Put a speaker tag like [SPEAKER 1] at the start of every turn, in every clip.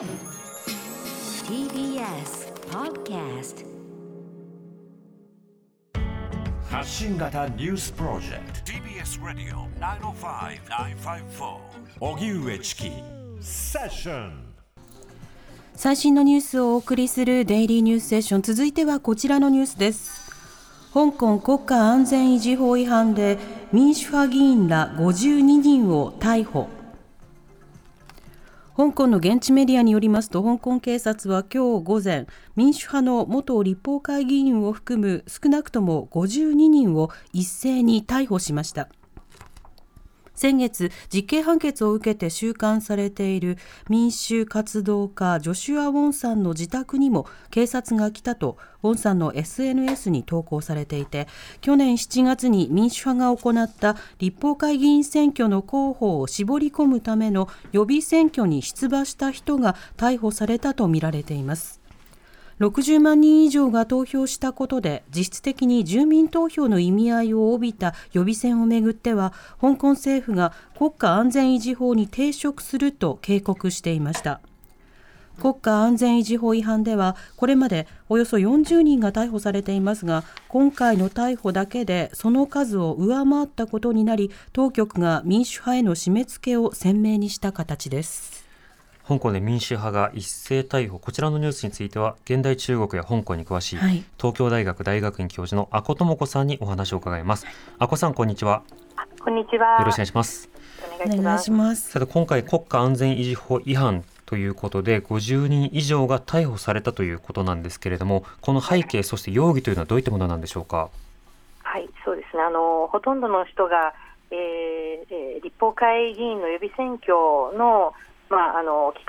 [SPEAKER 1] TBS Podcast
[SPEAKER 2] 発信型ニュースプロジェクト。
[SPEAKER 3] TBS Radio 905-954
[SPEAKER 2] 荻上チキ。セッション。
[SPEAKER 4] 最新のニュースをお送りするデイリーニュースセッション。続いてはこちらのニュースです。香港国家安全維持法違反で民主派議員ら52人を逮捕香港の現地メディアによりますと香港警察は今日午前民主派の元立法会議員を含む少なくとも52人を一斉に逮捕しました。先月実刑判決を受けて収監されている民主活動家ジョシュア・ウォンさんの自宅にも警察が来たとウォンさんの SNS に投稿されていて去年7月に民主派が行った立法会議員選挙の候補を絞り込むための予備選挙に出馬した人が逮捕されたとみられています。60万人以上が投票したことで実質的に住民投票の意味合いを帯びた予備選をめぐっては香港政府が国家安全維持法に抵触すると警告していました。国家安全維持法違反ではこれまでおよそ40人が逮捕されていますが今回の逮捕だけでその数を上回ったことになり当局が民主派への締め付けを鮮明にした形です。
[SPEAKER 5] 香港で民主派が一斉逮捕こちらのニュースについては現代中国や香港に詳しい、
[SPEAKER 4] はい
[SPEAKER 5] 東京大学大学院教授の阿古智子さんにお話を伺います阿古さんこんにちは
[SPEAKER 6] こんにちは。
[SPEAKER 5] よろしくお願いします
[SPEAKER 6] お願いします。
[SPEAKER 4] します
[SPEAKER 5] さて今回国家安全維持法違反ということで50人以上が逮捕されたということなんですけれどもこの背景そして容疑というのはどういったものなんでしょうか？
[SPEAKER 6] はい、そうですね。あのほとんどの人が、えーえー立法会議員の予備選挙のまああの企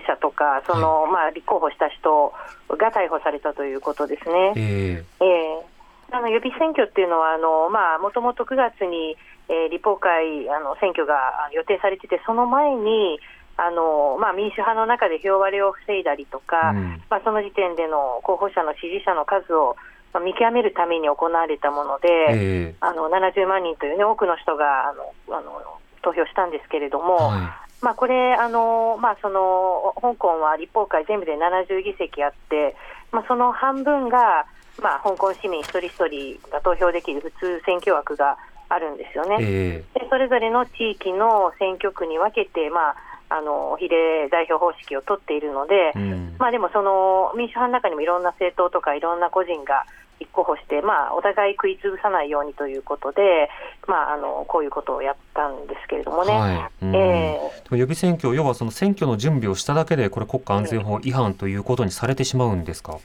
[SPEAKER 6] 画者とかその、まあ立候補した人が逮捕されたということですね。
[SPEAKER 5] え
[SPEAKER 6] え。ーあの予備選挙っていうのはあのまあもともと9月に、えー立法会あの選挙があ予定されててその前にあのまあ民主派の中で票割れを防いだりとか、
[SPEAKER 5] うん。
[SPEAKER 6] まあ、その時点での候補者の支持者の数を、まあ、見極めるために行われたもので、
[SPEAKER 5] ええ。
[SPEAKER 6] あの70万人という、ね、多くの人があのあの投票したんですけれども、
[SPEAKER 5] は
[SPEAKER 6] まあ、これあの、まあ、その香港は立法会全部で70議席あって、まあ、その半分が、まあ、香港市民一人一人が投票できる普通選挙枠があるんですよね。
[SPEAKER 5] ええ
[SPEAKER 6] でそれぞれの地域の選挙区に分けて、まあ、あの比例代表方式を取っているので、
[SPEAKER 5] うん
[SPEAKER 6] まあ、でもその民主派の中にもいろんな政党とかいろんな個人が立候補して、まあ、お互い食い潰さないようにということで、まあ、あのこういうことをやったんですけれどもね。
[SPEAKER 5] はい。うん。
[SPEAKER 6] え
[SPEAKER 5] でも予備選挙要はその選挙の準備をしただけでこれ国家安全法違反ということにされてしまうんですか、
[SPEAKER 6] ー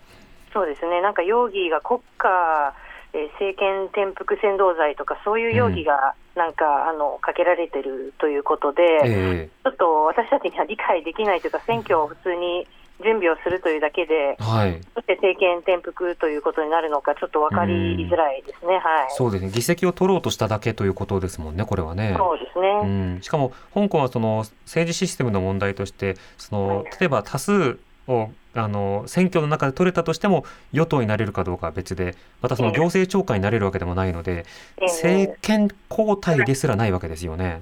[SPEAKER 6] そうですね、なんか容疑が国家、えー政権転覆扇動罪とか、そういう容疑がなんか、あのかけられてるということで、
[SPEAKER 5] え。
[SPEAKER 6] ちょっと私たちには理解できないというか、選挙を普通に準備をするというだけで
[SPEAKER 5] え、はい。
[SPEAKER 6] どうして政権転覆ということになるのか、ちょっと分かりづらいですね、はい。
[SPEAKER 5] そうですね。議席を取ろうとしただけということですもんねこれはね。
[SPEAKER 6] そうですね。
[SPEAKER 5] うん、しかも香港はその政治システムの問題としてその
[SPEAKER 6] はい。
[SPEAKER 5] 例えば多数をあの選挙の中で取れたとしても与党になれるかどうかは別でまたその行政長官になれるわけでもないので
[SPEAKER 6] ええ。
[SPEAKER 5] 政権交代ですらないわけですよね。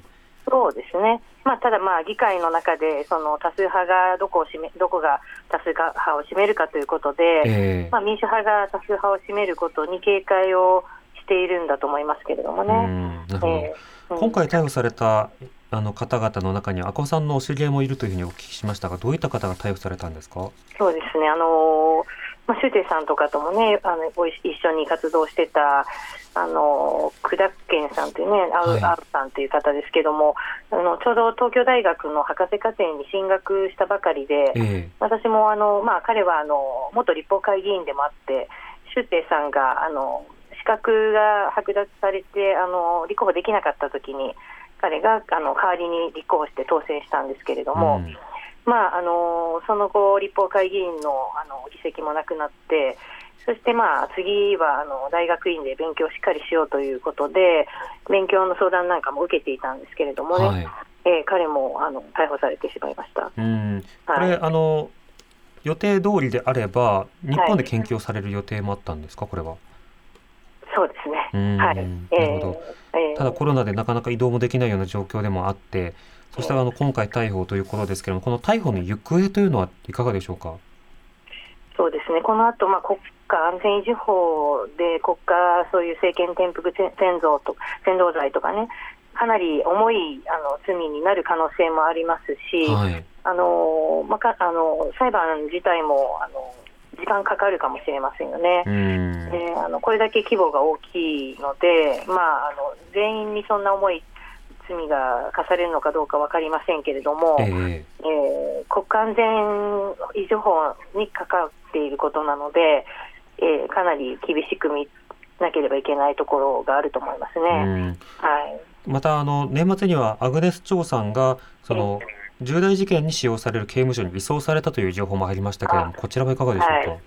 [SPEAKER 6] そうですね、まあ、ただ、まあ、議会の中でその多数派がどこを占めどこが多数派を占めるかということで、
[SPEAKER 5] ええ。
[SPEAKER 6] まあ、民主派が多数派を占めることに警戒をしているんだと思いますけれども
[SPEAKER 5] う
[SPEAKER 6] ね。
[SPEAKER 5] 今回逮捕されたあの方々の中には、阿古さんのお知り合いもいるというふうにお聞きしましたが、どういった方が逮捕されたんですか？
[SPEAKER 6] そうですね、あのーまあ、シュウテイさんとかともね、あのご一一緒に活動してた、あのー、クダッケンさんというね、アウ,、
[SPEAKER 5] はい。
[SPEAKER 6] アウさんという方ですけども、あのちょうど東京大学の博士課程に進学したばかりで、
[SPEAKER 5] え
[SPEAKER 6] 私もあの、まあ、彼はあの元立法会議員でもあって、シュウテイさんがあの資格が剥奪されてあの立候補できなかったときに、彼があの代わりに立候補して当選したんですけれど
[SPEAKER 5] え
[SPEAKER 6] も、
[SPEAKER 5] うん
[SPEAKER 6] まあ、あのその後、立法会議員のあの議席もなくなって、そして、まあ、次はあの大学院で勉強をしっかりしようということで、勉強の相談なんかも受けていたんですけれどもね、
[SPEAKER 5] はい
[SPEAKER 6] えー彼もあの逮捕されてしまいました。
[SPEAKER 5] うん、こ
[SPEAKER 6] はい
[SPEAKER 5] れ、あの予定通りであれば、日本で研究をされる予定もあったんですか、これは。
[SPEAKER 6] そうですね。
[SPEAKER 5] うん
[SPEAKER 6] はい。
[SPEAKER 5] なるほど
[SPEAKER 6] えー
[SPEAKER 5] ただコロナでなかなか移動もできないような状況でもあって、そしてあの今回逮捕ということですけれども、この逮捕の行方というのはいかがでしょうか？
[SPEAKER 6] そうですね、この後、まあ国家安全維持法で国家そういう政権転覆扇動と扇動罪とかね、かなり重いあの罪になる可能性もありますし、
[SPEAKER 5] はい。
[SPEAKER 6] あのまあ、かあの裁判自体もあの時間かかるかもしれませんよね。
[SPEAKER 5] うん。
[SPEAKER 6] であのこれだけ規模が大きいので、まあ、あの全員にそんな重い罪が課されるのかどうか分かりませんけれども、
[SPEAKER 5] え
[SPEAKER 6] え
[SPEAKER 5] え
[SPEAKER 6] ー国家安全維持法にかかっていることなので、えーかなり厳しく見なければいけないところがあると思います
[SPEAKER 5] う
[SPEAKER 6] ね。
[SPEAKER 5] ん。
[SPEAKER 6] はい
[SPEAKER 5] またあの年末にはアグネス・チョウさんがその重大事件に使用される刑務所に移送されたという情報も入りましたけれども、こちらはいかがでしょうか？
[SPEAKER 6] はい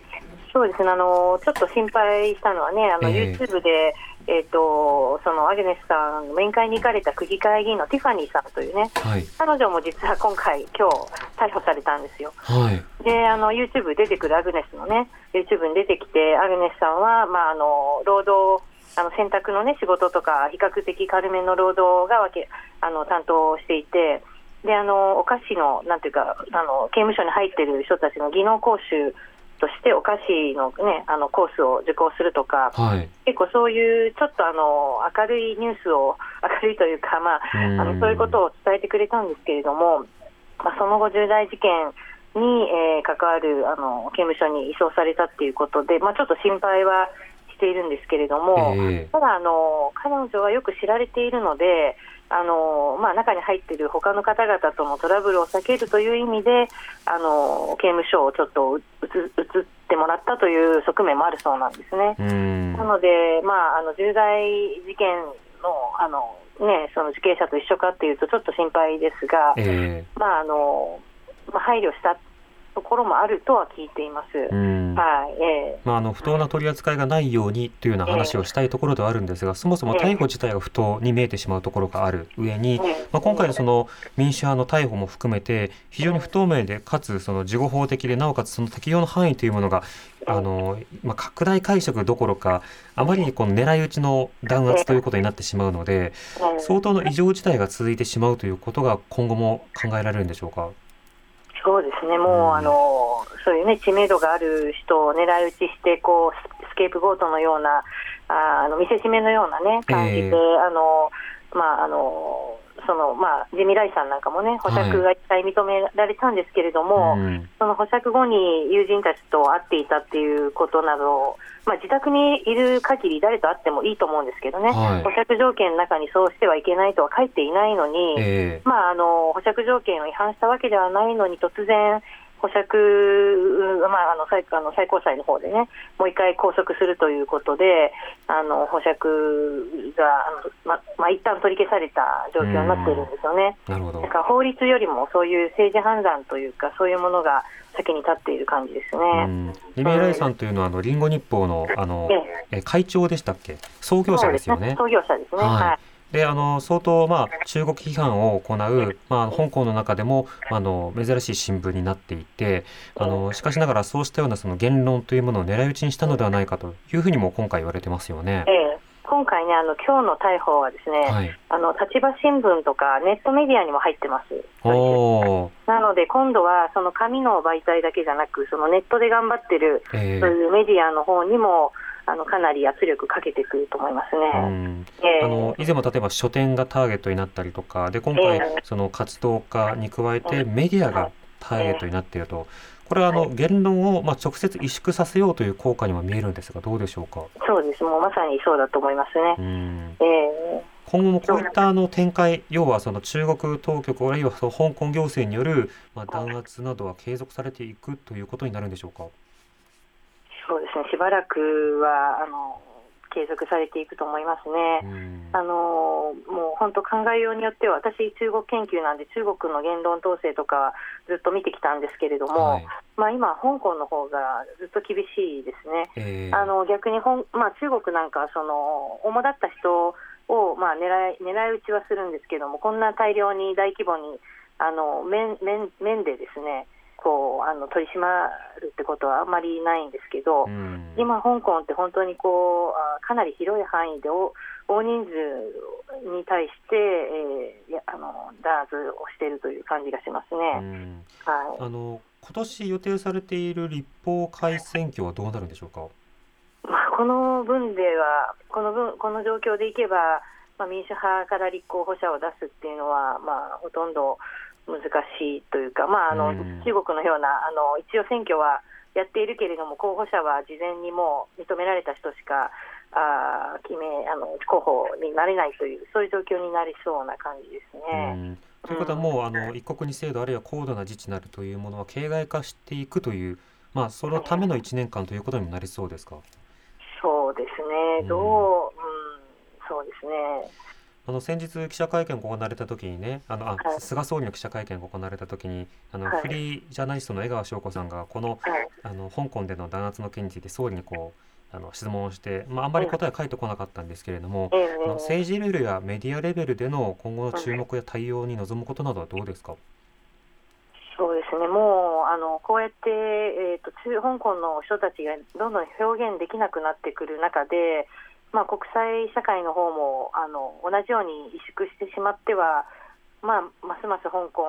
[SPEAKER 6] そうですねあの、ちょっと心配したのはね、あの
[SPEAKER 5] ええ
[SPEAKER 6] YouTube で、えー、とそのアグネスさん、面会に行かれた区議会議員のティファニーさんというね、
[SPEAKER 5] はい。
[SPEAKER 6] 彼女も実は今回、今日逮捕されたんですよ。
[SPEAKER 5] はい。
[SPEAKER 6] で、あの YouTube 出てくるアグネスのね、YouTube に出てきて、アグネスさんは、まあ、あの労働、あの洗濯のね、仕事とか、比較的軽めの労働がわけあの担当していて、で、あのお菓子の、なんていうか、あの刑務所に入ってる人たちの技能講習として、お菓子のね、あのコースを受講するとか、
[SPEAKER 5] はい。
[SPEAKER 6] 結構そういうちょっとあの明るいニュースを、明るいというか、まあ、
[SPEAKER 5] うん
[SPEAKER 6] あのそういうことを伝えてくれたんですけれども、まあ、その後、重大事件に、えー関わるあの刑務所に移送されたっていうことで、まあ、ちょっと心配はしているんですけれども、
[SPEAKER 5] ええ
[SPEAKER 6] ただあの、彼女はよく知られているので、あのまあ、中に入っている他の方々とのトラブルを避けるという意味で、あの刑務所をちょっと移ってもらったという側面もあるそうなんですね。
[SPEAKER 5] うん。
[SPEAKER 6] なので、まあ、あの重大事件のあの、ね、その受刑者と一緒かっていうと、ちょっと心配ですが、
[SPEAKER 5] え
[SPEAKER 6] まああのまあ、配慮したところもあるとは聞いています。はいえ
[SPEAKER 5] まあ、あの不当な取り扱いがないようにというような話をしたいところではあるんですが、そもそも逮捕自体が不当に見えてしまうところがある上に、まあ、今回のその民主派の逮捕も含めて非常に不透明でかつその事後法的でなおかつその適用の範囲というものがあの、まあ、拡大解釈どころかあまりにこの狙い撃ちの弾圧ということになってしまうので
[SPEAKER 6] え。
[SPEAKER 5] 相当の異常事態が続いてしまうということが今後も考えられるんでしょうか？
[SPEAKER 6] そうですね、もう、
[SPEAKER 5] うん。
[SPEAKER 6] あのそういう、ね、知名度がある人を狙い撃ちしてこうス、スケープゴートのような、ああの見せしめのような、ね、感じで、
[SPEAKER 5] ええ。
[SPEAKER 6] あのまああのそのまあ、ジェミライさんなんかもね、保釈が一回認められたんですけれども、
[SPEAKER 5] うん。
[SPEAKER 6] その保釈後に友人たちと会っていたっていうことなど、まあ、自宅にいる限り誰と会ってもいいと思うんですけどね、
[SPEAKER 5] はい。
[SPEAKER 6] 保釈条件の中にそうしてはいけないとは書いていないのに、
[SPEAKER 5] ええ。
[SPEAKER 6] まあ、あの保釈条件を違反したわけではないのに、突然、保釈、まあ、あの最あの最高裁の方でね、もう一回拘束するということで、あの保釈が、あのままあ一旦取り消された状況になっているんですよね。
[SPEAKER 5] なるほど
[SPEAKER 6] だから法律よりもそういう政治判断というか、そういうものが先に立っている感じです
[SPEAKER 5] う
[SPEAKER 6] ね。
[SPEAKER 5] んリベライさんというのはあのリンゴ日報のあの
[SPEAKER 6] え
[SPEAKER 5] え会長でしたっけ？創業者ですよね。
[SPEAKER 6] 創業者ですね。
[SPEAKER 5] はい
[SPEAKER 6] はい。
[SPEAKER 5] であの相当、まあ、中国批判を行う、まあ、香港の中でも、まあ、あの珍しい新聞になっていてあのしかしながらそうしたようなその言論というものを狙い撃ちにしたのではないかというふうにも今回言われてますよね
[SPEAKER 6] え。え今回ね、あの今日の逮捕はですね、
[SPEAKER 5] はい、
[SPEAKER 6] あの立場新聞とかネットメディアにも入ってます。なので今度はその紙の媒体だけじゃなく、そのネットで頑張ってる
[SPEAKER 5] え
[SPEAKER 6] そういうメディアの方にもあのかなり圧力かけてくると思います
[SPEAKER 5] う
[SPEAKER 6] ね。
[SPEAKER 5] ん。
[SPEAKER 6] ええ。
[SPEAKER 5] あの以前も例えば書店がターゲットになったりとかで今回
[SPEAKER 6] ええ。
[SPEAKER 5] その活動家に加えてメディアがターゲットになっていると。これはあの言論をまあ直接萎縮させようという効果にも見えるんですがどうでしょうか？
[SPEAKER 6] そうです、もうまさにそうだと思いますね。
[SPEAKER 5] うん。
[SPEAKER 6] ええ。
[SPEAKER 5] 今後もこういったあの展開、要はその中国当局あるいはその香港行政によるまあ弾圧などは継続されていくということになるんでしょうか？
[SPEAKER 6] そうですね、しばらくはあの継続されていくと思いますね。
[SPEAKER 5] うん
[SPEAKER 6] あのもう本当、考えようによっては、私、中国研究なんで、中国の言論統制とかずっと見てきたんですけれども、
[SPEAKER 5] はい
[SPEAKER 6] まあ、今、香港の方がずっと厳しいですね。
[SPEAKER 5] えー
[SPEAKER 6] あの逆に本、まあ、中国なんかはその主だった人を、まあ、狙い狙い撃ちはするんですけども、こんな大量に大規模にあの面面面でですねこうあの取り締まるってことはあんまりないんですけど、
[SPEAKER 5] うん
[SPEAKER 6] 今、香港って本当にこうあかなり広い範囲でお大人数に対して、えーいやあの弾圧をしているという感じがします
[SPEAKER 5] う
[SPEAKER 6] ね。
[SPEAKER 5] ん
[SPEAKER 6] はい
[SPEAKER 5] あの今年予定されている立法会選挙はどうなるんでしょうか？
[SPEAKER 6] まあ、この分では、この分この状況でいけば、まあ、民主派から立候補者を出すっていうのは、まあ、ほとんど難しいというか、まああの
[SPEAKER 5] うん
[SPEAKER 6] 中国のようなあの、一応選挙はやっているけれども、候補者は事前にもう認められた人しかあー決めあの候補になれないという、そういう状況になりそうな感じです
[SPEAKER 5] う
[SPEAKER 6] ね。
[SPEAKER 5] んということはもうあの一国二制度あるいは高度な自治なるというものは形骸化していくという、まあ、そのための1年間ということにもなりそうですか？
[SPEAKER 6] そうです
[SPEAKER 5] うん
[SPEAKER 6] ね、どう、うん、そうですね。
[SPEAKER 5] あの先日記者会見が行われた時にねあのあ、
[SPEAKER 6] はい。
[SPEAKER 5] 菅総理の記者会見が行われた時にあの、
[SPEAKER 6] はい。
[SPEAKER 5] フリージャーナリストの江川翔子さんがこの
[SPEAKER 6] はい。
[SPEAKER 5] あの香港での弾圧の件について総理にこうあの質問をして、まあ、あんまり答えは返ってこなかったんですけれども、
[SPEAKER 6] ええ
[SPEAKER 5] あの政治レベルやメディアレベルでの今後の注目や対応に臨むことなどはどうですか、
[SPEAKER 6] そうですね、もうあのこうやって、えー、と中香港の人たちがどんどん表現できなくなってくる中で、まあ、国際社会の方もあの同じように萎縮してしまっては、まあ、ますます香港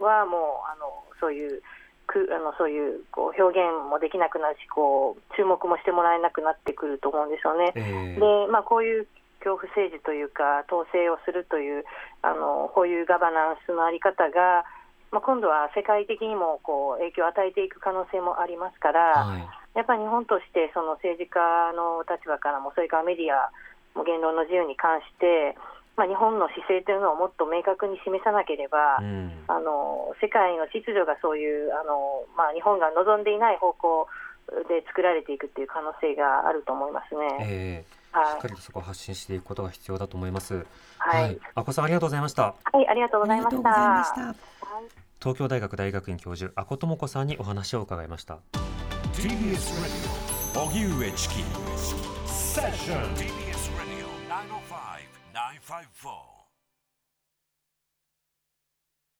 [SPEAKER 6] はもうあのそういうくあのそういうこう表現もできなくなるしこう注目もしてもらえなくなってくると思うんですよね。
[SPEAKER 5] ええ
[SPEAKER 6] でまあ、こういう恐怖政治というか、統制をするという、あのこういうガバナンスのあり方が、まあ、今度は世界的にもこう影響を与えていく可能性もありますから、
[SPEAKER 5] はい
[SPEAKER 6] やっぱり日本としてその政治家の立場からも、それからメディアも言論の自由に関して、まあ、日本の姿勢というのをもっと明確に示さなければ、
[SPEAKER 5] うん
[SPEAKER 6] あの世界の秩序がそういうあの、まあ、日本が望んでいない方向で作られていくっていう可能性があると思いますね。
[SPEAKER 5] ええ
[SPEAKER 6] はい
[SPEAKER 5] しっかりとそこを発信していくことが必要だと思います。
[SPEAKER 6] はい
[SPEAKER 5] あこさんありがとうございました。
[SPEAKER 6] はい、ありがとうご
[SPEAKER 4] ありがとうご
[SPEAKER 6] ざいました。
[SPEAKER 4] した。
[SPEAKER 6] はい
[SPEAKER 5] 東京大学大学院教授阿古智子さんにお話を伺いました。
[SPEAKER 2] TBS Radio 荻上チキセッション
[SPEAKER 3] TBS Radio 905 954